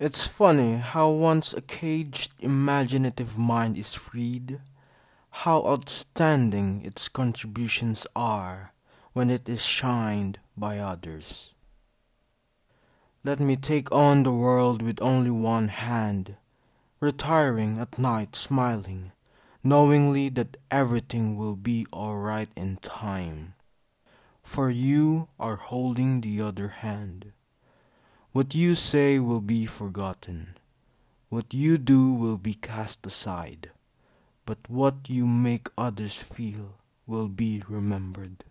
It's funny how once a caged imaginative mind is freed, how outstanding its contributions are when it is shined by others. Let me take on the world with only one hand, retiring at night smiling, knowingly that everything will be all right in time, for you are holding the other hand. What you say will be forgotten, what you do will be cast aside, but what you make others feel will be remembered.